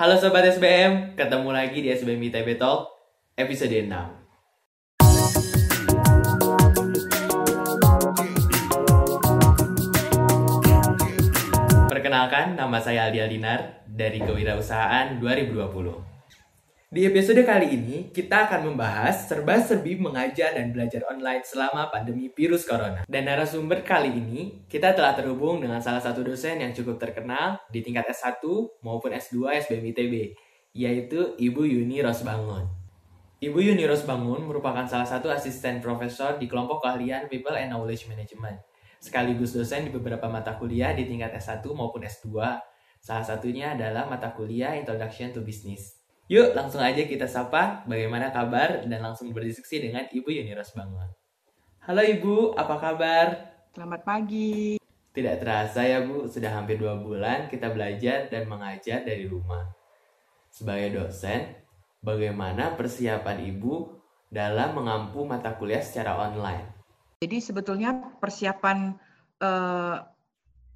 Halo Sobat SBM, ketemu lagi di SBM ITB Talk, episode 6. Perkenalkan, nama saya Aldi Aldinar dari Kewirausahaan 2020. Di episode kali ini, kita akan membahas serba-serbi mengajar dan belajar online selama pandemi virus corona. Dan narasumber kali ini, kita telah terhubung dengan salah satu dosen yang cukup terkenal di tingkat S1 maupun S2 SBM ITB, yaitu Ibu Yuni Rosbangun. Ibu Yuni Rosbangun merupakan salah satu asisten profesor di kelompok keahlian People and Knowledge Management, sekaligus dosen di beberapa mata kuliah di tingkat S1 maupun S2, salah satunya adalah mata kuliah Introduction to Business. Yuk langsung aja kita sapa bagaimana kabar dan langsung berdiskusi dengan Ibu Yuni Rosbangun. Halo Ibu, apa kabar? Selamat pagi. Tidak terasa ya Bu, sudah hampir dua bulan kita belajar dan mengajar dari rumah. Sebagai dosen, bagaimana persiapan Ibu dalam mengampu mata kuliah secara online? Jadi sebetulnya persiapan eh,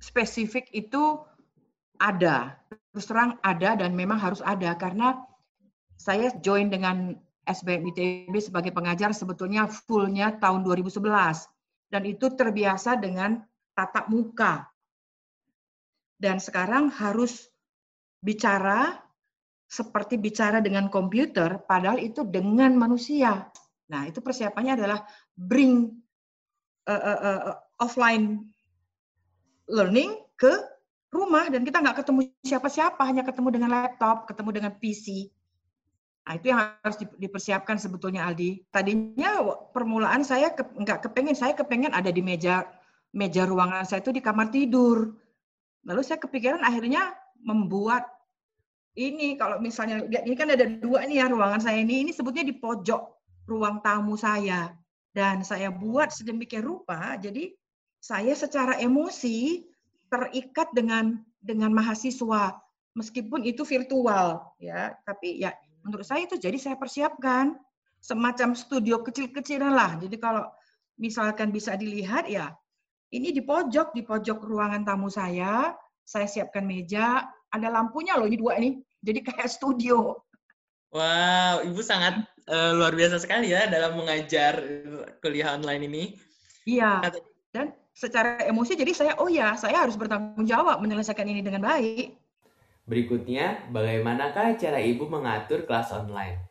spesifik itu ada, terus terang ada dan memang harus ada karena saya join dengan SBM ITB sebagai pengajar sebetulnya fullnya tahun 2011 dan itu terbiasa dengan tatap muka. Dan sekarang harus bicara seperti bicara dengan komputer padahal itu dengan manusia. Nah itu persiapannya adalah bring uh, uh, uh, offline learning ke rumah. Dan kita nggak ketemu siapa-siapa hanya ketemu dengan laptop ketemu dengan PC Nah, itu yang harus dipersiapkan sebetulnya Aldi. Tadinya permulaan saya ke, nggak kepengen, saya kepengen ada di meja meja ruangan saya itu di kamar tidur. Lalu saya kepikiran akhirnya membuat ini. Kalau misalnya ini kan ada dua nih ya ruangan saya ini. Ini sebutnya di pojok ruang tamu saya. Dan saya buat sedemikian rupa jadi saya secara emosi terikat dengan dengan mahasiswa. Meskipun itu virtual ya. Tapi ya menurut saya itu jadi saya persiapkan semacam studio kecil-kecilan lah. Jadi kalau misalkan bisa dilihat ya, ini di pojok di pojok ruangan tamu saya, saya siapkan meja, ada lampunya loh ini dua ini, jadi kayak studio. Wow, ibu sangat uh, luar biasa sekali ya dalam mengajar kuliah online ini. Iya. Dan secara emosi jadi saya oh ya saya harus bertanggung jawab menyelesaikan ini dengan baik. Berikutnya, bagaimanakah cara ibu mengatur kelas online?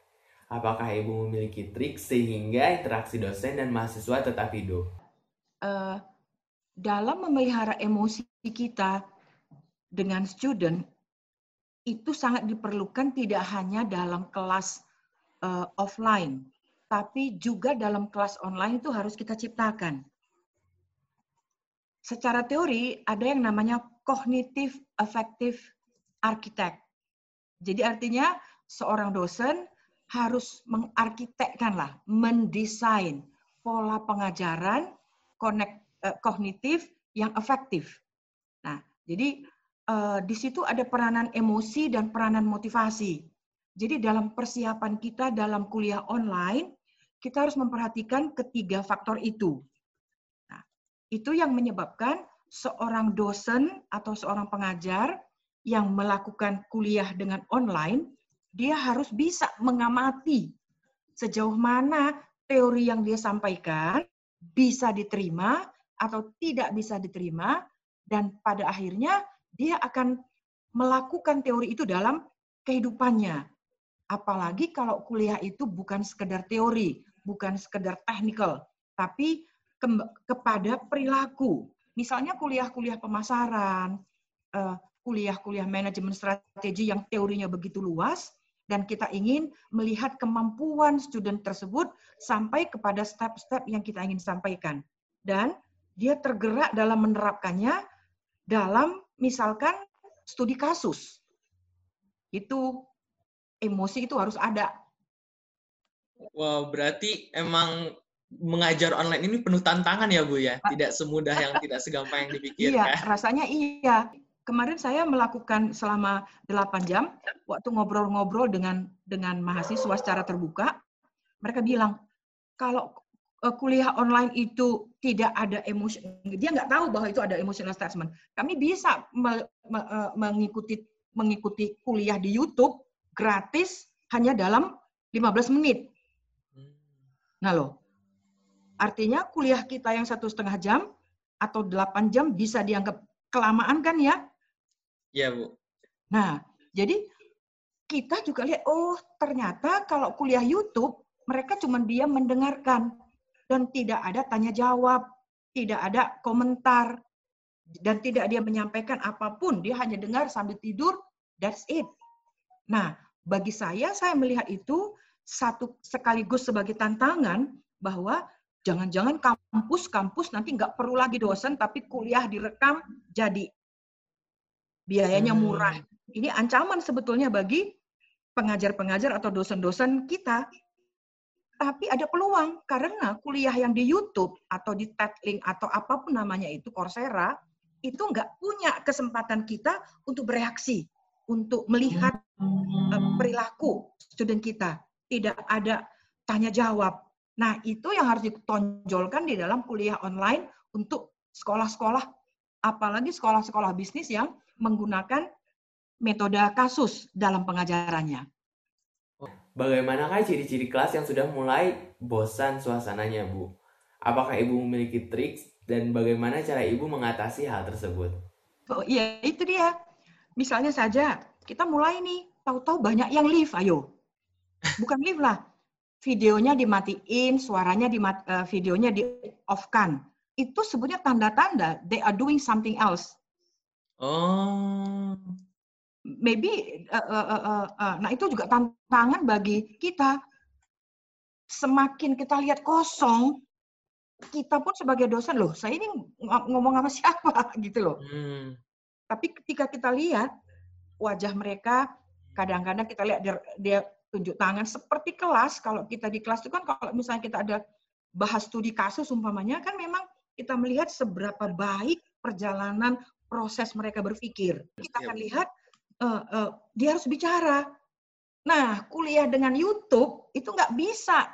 Apakah ibu memiliki trik sehingga interaksi dosen dan mahasiswa tetap hidup? Uh, dalam memelihara emosi kita dengan student, itu sangat diperlukan tidak hanya dalam kelas uh, offline, tapi juga dalam kelas online itu harus kita ciptakan. Secara teori ada yang namanya cognitive affective arsitek. Jadi artinya seorang dosen harus mengarkitekkan lah, mendesain pola pengajaran connect, eh, kognitif yang efektif. Nah, jadi eh, di situ ada peranan emosi dan peranan motivasi. Jadi dalam persiapan kita dalam kuliah online, kita harus memperhatikan ketiga faktor itu. Nah, itu yang menyebabkan seorang dosen atau seorang pengajar yang melakukan kuliah dengan online, dia harus bisa mengamati sejauh mana teori yang dia sampaikan bisa diterima atau tidak bisa diterima, dan pada akhirnya dia akan melakukan teori itu dalam kehidupannya. Apalagi kalau kuliah itu bukan sekedar teori, bukan sekedar teknikal, tapi ke kepada perilaku. Misalnya kuliah-kuliah pemasaran, eh, kuliah-kuliah manajemen strategi yang teorinya begitu luas, dan kita ingin melihat kemampuan student tersebut sampai kepada step-step yang kita ingin sampaikan. Dan dia tergerak dalam menerapkannya dalam misalkan studi kasus. Itu emosi itu harus ada. Wow, berarti emang mengajar online ini penuh tantangan ya Bu ya? Tidak semudah yang tidak segampang yang dipikirkan. Iya, rasanya iya kemarin saya melakukan selama 8 jam waktu ngobrol-ngobrol dengan dengan mahasiswa secara terbuka. Mereka bilang kalau eh, kuliah online itu tidak ada emosi, dia nggak tahu bahwa itu ada emotional attachment. Kami bisa me, me, eh, mengikuti mengikuti kuliah di YouTube gratis hanya dalam 15 menit. Nah loh, artinya kuliah kita yang satu setengah jam atau 8 jam bisa dianggap kelamaan kan ya? Iya Bu. Nah, jadi kita juga lihat, oh ternyata kalau kuliah YouTube, mereka cuma diam mendengarkan. Dan tidak ada tanya jawab, tidak ada komentar, dan tidak dia menyampaikan apa pun. Dia hanya dengar sambil tidur, that's it. Nah, bagi saya, saya melihat itu satu sekaligus sebagai tantangan bahwa jangan-jangan kampus-kampus nanti nggak perlu lagi dosen, tapi kuliah direkam jadi biayanya hmm. murah. Ini ancaman sebetulnya bagi pengajar-pengajar atau dosen-dosen kita. Tapi ada peluang karena kuliah yang di YouTube atau di TEDlink atau apa pun namanya itu Coursera itu nggak punya kesempatan kita untuk bereaksi, untuk melihat uh, perilaku student kita. Tidak ada tanya jawab. Nah, itu yang harus ditonjolkan di dalam kuliah online untuk sekolah-sekolah, apalagi sekolah-sekolah bisnis yang menggunakan metode kasus dalam pengajarannya. Bagaimanakah ciri-ciri kelas yang sudah mulai bosan suasananya, Bu? Apakah Ibu memiliki trik dan bagaimana cara Ibu mengatasi hal tersebut? Oh iya, itu dia. Misalnya saja, kita mulai nih, tahu-tahu banyak yang live, ayo. Bukan live lah, videonya dimatiin, suaranya di uh, videonya di off kan. Itu sebutnya tanda-tanda they are doing something else. Oh. Maybe uh, uh, uh, uh, nah itu juga tantangan bagi kita. Semakin kita lihat kosong, kita pun sebagai dosen loh, saya ini ngomong sama siapa gitu loh. Hmm. Tapi ketika kita lihat wajah mereka, kadang-kadang kita lihat dia, dia tunjuk tangan seperti kelas. Kalau kita di kelas itu kan kalau misalnya kita ada bahas studi kasus umpamanya kan memang kita melihat seberapa baik perjalanan proses mereka berpikir. Kita akan lihat uh, uh, dia harus bicara. Nah, kuliah dengan YouTube itu nggak bisa.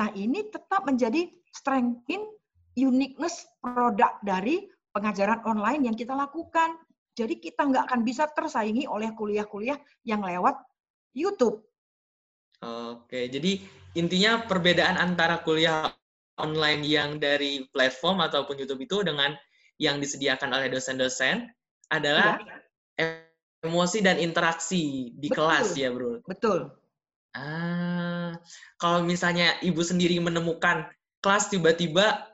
Nah, ini tetap menjadi strengthen uniqueness produk dari pengajaran online yang kita lakukan. Jadi kita nggak akan bisa tersaingi oleh kuliah-kuliah yang lewat YouTube. Oke, jadi intinya perbedaan antara kuliah online yang dari platform ataupun YouTube itu dengan yang disediakan oleh dosen-dosen adalah ya. emosi dan interaksi di Betul. kelas ya, Bro. Betul. Ah, kalau misalnya ibu sendiri menemukan kelas tiba-tiba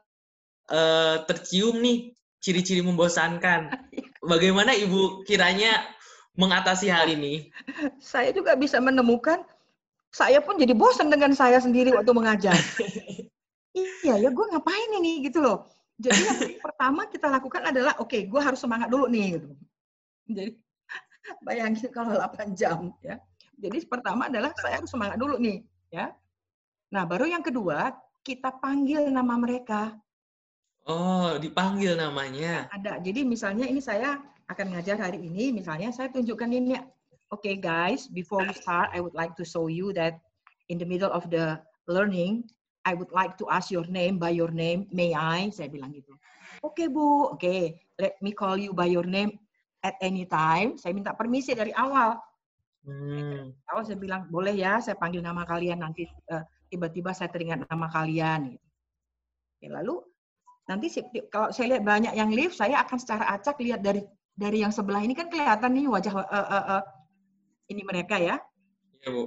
uh, tercium nih ciri-ciri membosankan, bagaimana ibu kiranya mengatasi hal ini? Saya juga bisa menemukan, saya pun jadi bosan dengan saya sendiri waktu mengajar. iya ya, gue ngapain ini gitu loh. Jadi yang pertama kita lakukan adalah oke, okay, gue harus semangat dulu nih. Gitu. Jadi bayangin kalau 8 jam ya. Jadi pertama adalah saya harus semangat dulu nih, ya. Nah, baru yang kedua, kita panggil nama mereka. Oh, dipanggil namanya. Ada. Jadi misalnya ini saya akan ngajar hari ini, misalnya saya tunjukkan ini. Oke okay, guys, before we start, I would like to show you that in the middle of the learning, I would like to ask your name by your name. May I? Saya bilang gitu. Oke okay, Bu, oke. Okay. Let me call you by your name at any time. Saya minta permisi dari awal. Hmm. Awal saya bilang boleh ya, saya panggil nama kalian nanti uh, tiba-tiba saya teringat nama kalian. Gitu. Oke, lalu nanti kalau saya lihat banyak yang live, saya akan secara acak lihat dari dari yang sebelah ini kan kelihatan nih wajah uh, uh, uh, ini mereka ya. Iya bu.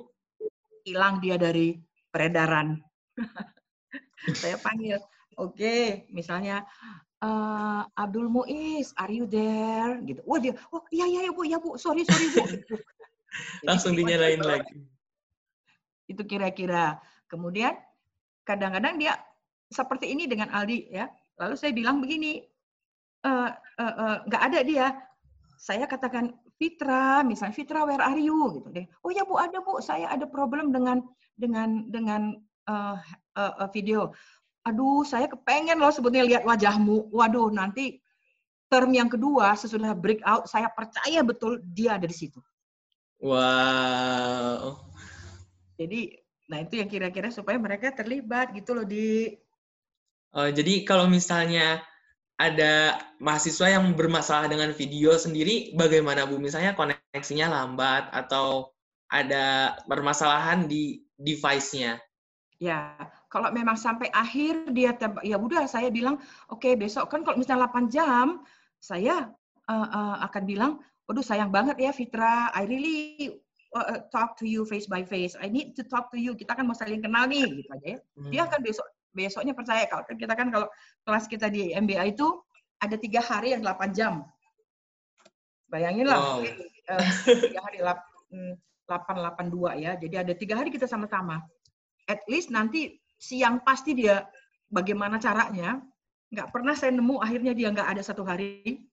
Hilang dia dari peredaran saya panggil, oke, okay, misalnya uh, Abdul Muiz, are you there? Gitu. Wah dia, oh iya iya bu, ya bu, sorry sorry bu. Gitu. Langsung dinyalain lagi. Itu kira-kira. Kemudian kadang-kadang dia seperti ini dengan Aldi ya. Lalu saya bilang begini, nggak uh, uh, uh, ada dia. Saya katakan Fitra, misalnya Fitra, where are you? Gitu deh. Oh ya bu, ada bu. Saya ada problem dengan dengan dengan uh, uh, video. Aduh, saya kepengen loh sebetulnya lihat wajahmu. Waduh, nanti term yang kedua sesudah breakout, saya percaya betul dia ada di situ. Wow. Jadi, nah itu yang kira-kira supaya mereka terlibat gitu loh di. Oh, jadi kalau misalnya ada mahasiswa yang bermasalah dengan video sendiri, bagaimana Bu? Misalnya koneksinya lambat atau ada permasalahan di device-nya? Ya, kalau memang sampai akhir dia ya udah saya bilang oke okay, besok kan kalau misalnya 8 jam saya uh, uh, akan bilang waduh sayang banget ya Fitra I really uh, talk to you face by face I need to talk to you kita kan mau saling kenal nih gitu aja ya. Hmm. Dia akan besok besoknya percaya kalau kita kan kalau kelas kita di MBA itu ada tiga hari yang 8 jam. Bayangin lah, wow. tiga hari 882 hmm, ya. Jadi ada tiga hari kita sama-sama. At least nanti siang pasti dia bagaimana caranya. Nggak pernah saya nemu akhirnya dia nggak ada satu hari.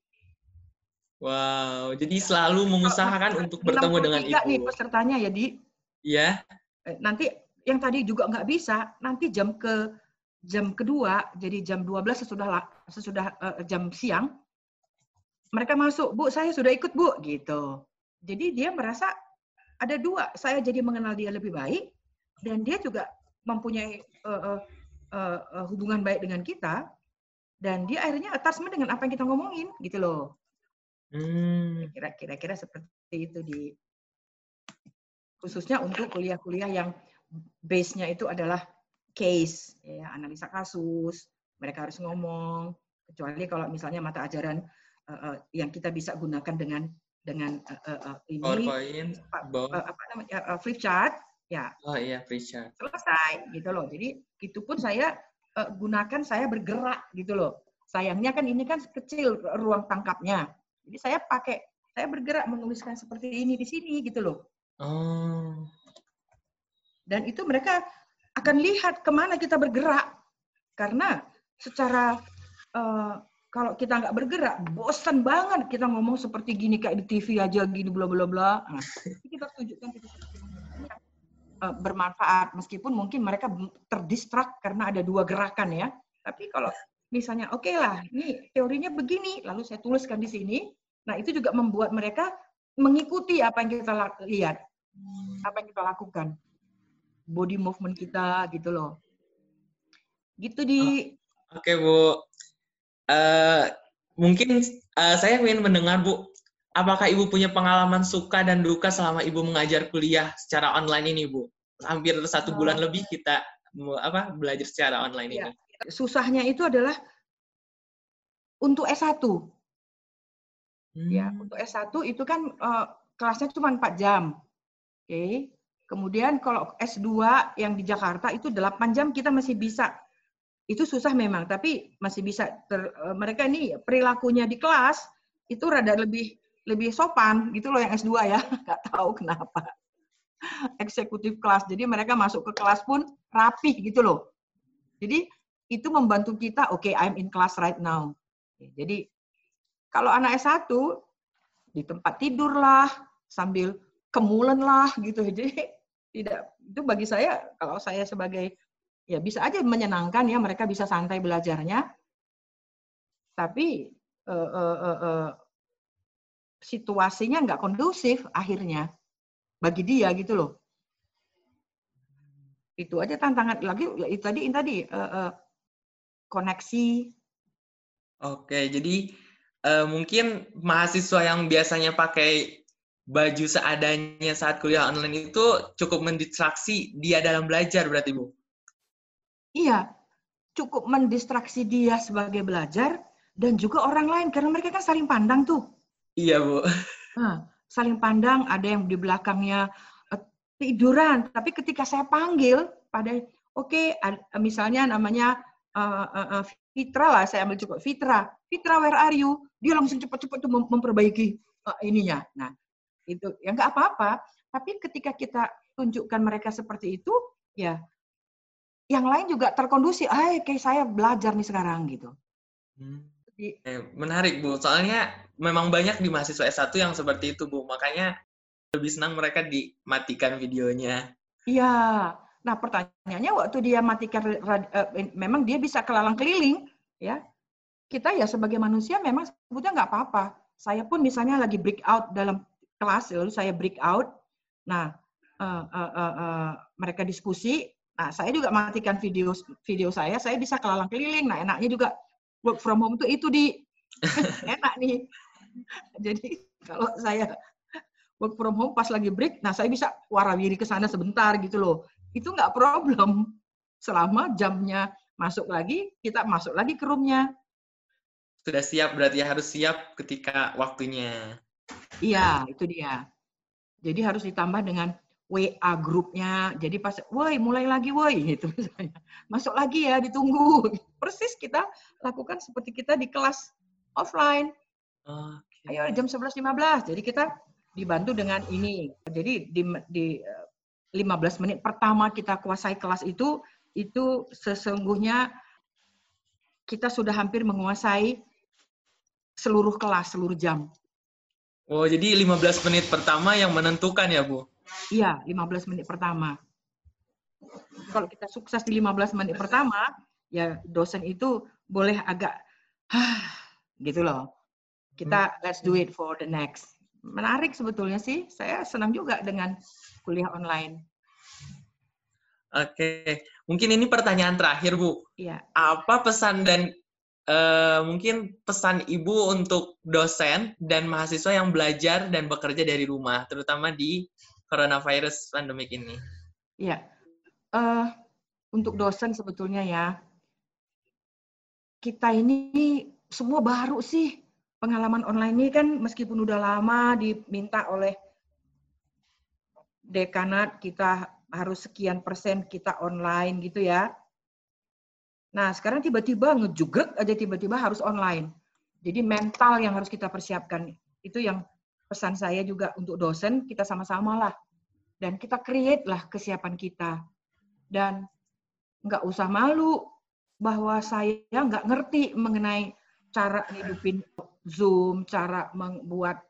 Wow, jadi selalu mengusahakan oh, untuk bertemu dengan ibu. nih pesertanya ya, Di. Iya. Yeah. Nanti yang tadi juga nggak bisa, nanti jam ke jam kedua, jadi jam 12 sesudah sesudah uh, jam siang, mereka masuk, Bu, saya sudah ikut, Bu, gitu. Jadi dia merasa ada dua, saya jadi mengenal dia lebih baik, dan dia juga mempunyai uh, uh, uh, hubungan baik dengan kita dan dia akhirnya attachment dengan apa yang kita ngomongin gitu loh. Hmm. Kira-kira seperti itu di khususnya untuk kuliah-kuliah yang base-nya itu adalah case, ya, analisa kasus, mereka harus ngomong. Kecuali kalau misalnya mata ajaran uh, uh, yang kita bisa gunakan dengan dengan uh, uh, ini PowerPoint, uh, apa namanya uh, flip chart, ya. Oh iya Richard selesai gitu loh. Jadi itu pun saya uh, gunakan saya bergerak gitu loh. Sayangnya kan ini kan kecil ruang tangkapnya. Jadi saya pakai saya bergerak menuliskan seperti ini di sini gitu loh. Oh. dan itu mereka akan lihat ke mana kita bergerak. Karena secara uh, kalau kita nggak bergerak, bosan banget kita ngomong seperti gini kayak di TV aja gini bla bla bla. Nah, kita tunjukkan kita Eh, bermanfaat meskipun mungkin mereka terdistrak karena ada dua gerakan ya. Tapi kalau misalnya oke okay lah, ini teorinya begini, lalu saya tuliskan di sini. Nah, itu juga membuat mereka mengikuti apa yang kita lihat, apa yang kita lakukan. Body movement kita gitu loh. Gitu di Oke, okay, Bu. Uh, mungkin uh, saya ingin mendengar Bu apakah Ibu punya pengalaman suka dan duka selama Ibu mengajar kuliah secara online ini, Bu? Hampir satu oh. bulan lebih kita apa belajar secara online ya. ini. Susahnya itu adalah untuk S1. Hmm. Ya, untuk S1 itu kan uh, kelasnya cuma 4 jam. Oke. Okay. Kemudian kalau S2 yang di Jakarta itu 8 jam kita masih bisa. Itu susah memang, tapi masih bisa ter, uh, mereka ini perilakunya di kelas itu rada lebih lebih sopan gitu loh yang S2 ya, nggak tahu kenapa. Eksekutif kelas, jadi mereka masuk ke kelas pun rapih gitu loh. Jadi itu membantu kita, oke okay, I'm in class right now. Jadi kalau anak S1 di tempat tidur lah, sambil kemulen lah gitu. Jadi tidak itu bagi saya kalau saya sebagai ya bisa aja menyenangkan ya mereka bisa santai belajarnya. Tapi uh, uh, uh, uh, situasinya nggak kondusif akhirnya bagi dia gitu loh. Itu aja tantangan lagi itu tadi ini tadi uh, uh, koneksi. Oke, jadi uh, mungkin mahasiswa yang biasanya pakai baju seadanya saat kuliah online itu cukup mendistraksi dia dalam belajar berarti Bu? Iya, cukup mendistraksi dia sebagai belajar dan juga orang lain karena mereka kan saling pandang tuh. Iya, Bu. Nah, saling pandang, ada yang di belakangnya uh, tiduran, tapi ketika saya panggil pada oke, okay, misalnya namanya uh, uh, uh, Fitra lah, saya ambil cukup Fitra. Fitra, where are you? Dia langsung cepat-cepat tuh memperbaiki uh, ininya. Nah, itu ya nggak apa-apa. Tapi ketika kita tunjukkan mereka seperti itu, ya yang lain juga terkondusi. Ah, kayak saya belajar nih sekarang gitu. Hmm. Eh, menarik Bu, soalnya memang banyak di mahasiswa S1 yang seperti itu Bu, makanya lebih senang mereka dimatikan videonya. Iya, nah pertanyaannya waktu dia matikan, uh, memang dia bisa kelalang keliling, ya. Kita ya sebagai manusia memang sebetulnya nggak apa-apa. Saya pun misalnya lagi break out dalam kelas, lalu saya break out, nah uh, uh, uh, uh, mereka diskusi, nah saya juga matikan video video saya, saya bisa kelalang keliling. Nah enaknya juga work from home tuh itu di enak nih. Jadi kalau saya work from home pas lagi break, nah saya bisa warawiri ke sana sebentar gitu loh. Itu nggak problem. Selama jamnya masuk lagi, kita masuk lagi ke roomnya. Sudah siap berarti harus siap ketika waktunya. Iya, itu dia. Jadi harus ditambah dengan WA grupnya. Jadi pas, woi mulai lagi woi gitu misalnya. Masuk lagi ya, ditunggu. Persis kita lakukan seperti kita di kelas offline. Okay. Ayo jam 11.15. Jadi kita dibantu dengan ini. Jadi di, di 15 eh, menit pertama kita kuasai kelas itu, itu sesungguhnya kita sudah hampir menguasai seluruh kelas, seluruh jam. Oh, jadi 15 menit pertama yang menentukan ya, Bu? Iya, 15 menit pertama. Kalau kita sukses di 15 menit pertama, ya dosen itu boleh agak gitu loh. Kita hmm. let's do it for the next. Menarik sebetulnya sih. Saya senang juga dengan kuliah online. Oke, mungkin ini pertanyaan terakhir, Bu. Iya. Apa pesan dan uh, mungkin pesan Ibu untuk dosen dan mahasiswa yang belajar dan bekerja dari rumah, terutama di coronavirus pandemik ini? Iya, uh, untuk dosen sebetulnya ya, kita ini semua baru sih. Pengalaman online ini kan meskipun udah lama diminta oleh dekanat kita harus sekian persen kita online gitu ya. Nah sekarang tiba-tiba ngejugrek aja tiba-tiba harus online. Jadi mental yang harus kita persiapkan itu yang pesan saya juga untuk dosen, kita sama-sama lah. Dan kita create lah kesiapan kita. Dan nggak usah malu bahwa saya nggak ngerti mengenai cara hidupin Zoom, cara membuat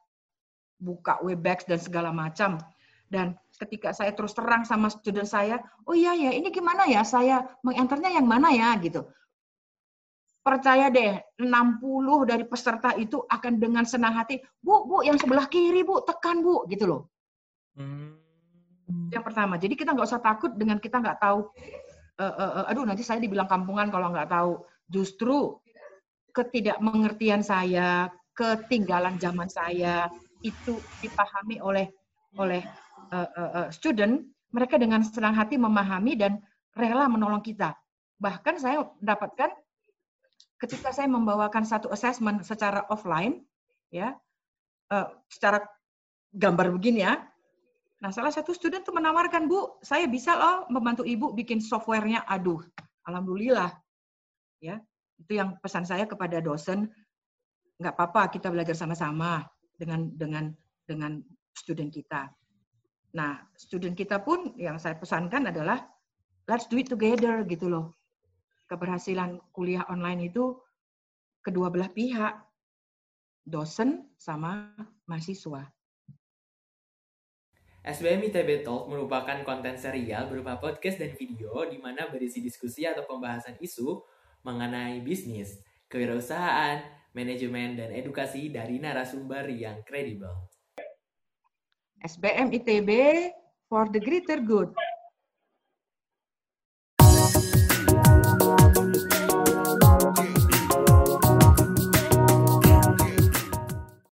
buka Webex dan segala macam. Dan ketika saya terus terang sama student saya, oh iya ya, ini gimana ya saya mengenternya yang mana ya gitu percaya deh 60 dari peserta itu akan dengan senang hati bu bu yang sebelah kiri bu tekan bu gitu loh. Hmm. yang pertama. Jadi kita nggak usah takut dengan kita nggak tahu uh, uh, uh, aduh nanti saya dibilang kampungan kalau nggak tahu. Justru ketidakmengertian saya ketinggalan zaman saya itu dipahami oleh oleh uh, uh, uh, student mereka dengan senang hati memahami dan rela menolong kita. Bahkan saya mendapatkan ketika saya membawakan satu assessment secara offline, ya, uh, secara gambar begini ya. Nah, salah satu student tuh menawarkan, Bu, saya bisa loh membantu Ibu bikin softwarenya. Aduh, alhamdulillah. Ya, itu yang pesan saya kepada dosen. Nggak apa-apa, kita belajar sama-sama dengan dengan dengan student kita. Nah, student kita pun yang saya pesankan adalah let's do it together gitu loh keberhasilan kuliah online itu kedua belah pihak, dosen sama mahasiswa. SBM ITB Talk merupakan konten serial berupa podcast dan video di mana berisi diskusi atau pembahasan isu mengenai bisnis, kewirausahaan, manajemen, dan edukasi dari narasumber yang kredibel. SBM ITB for the greater good.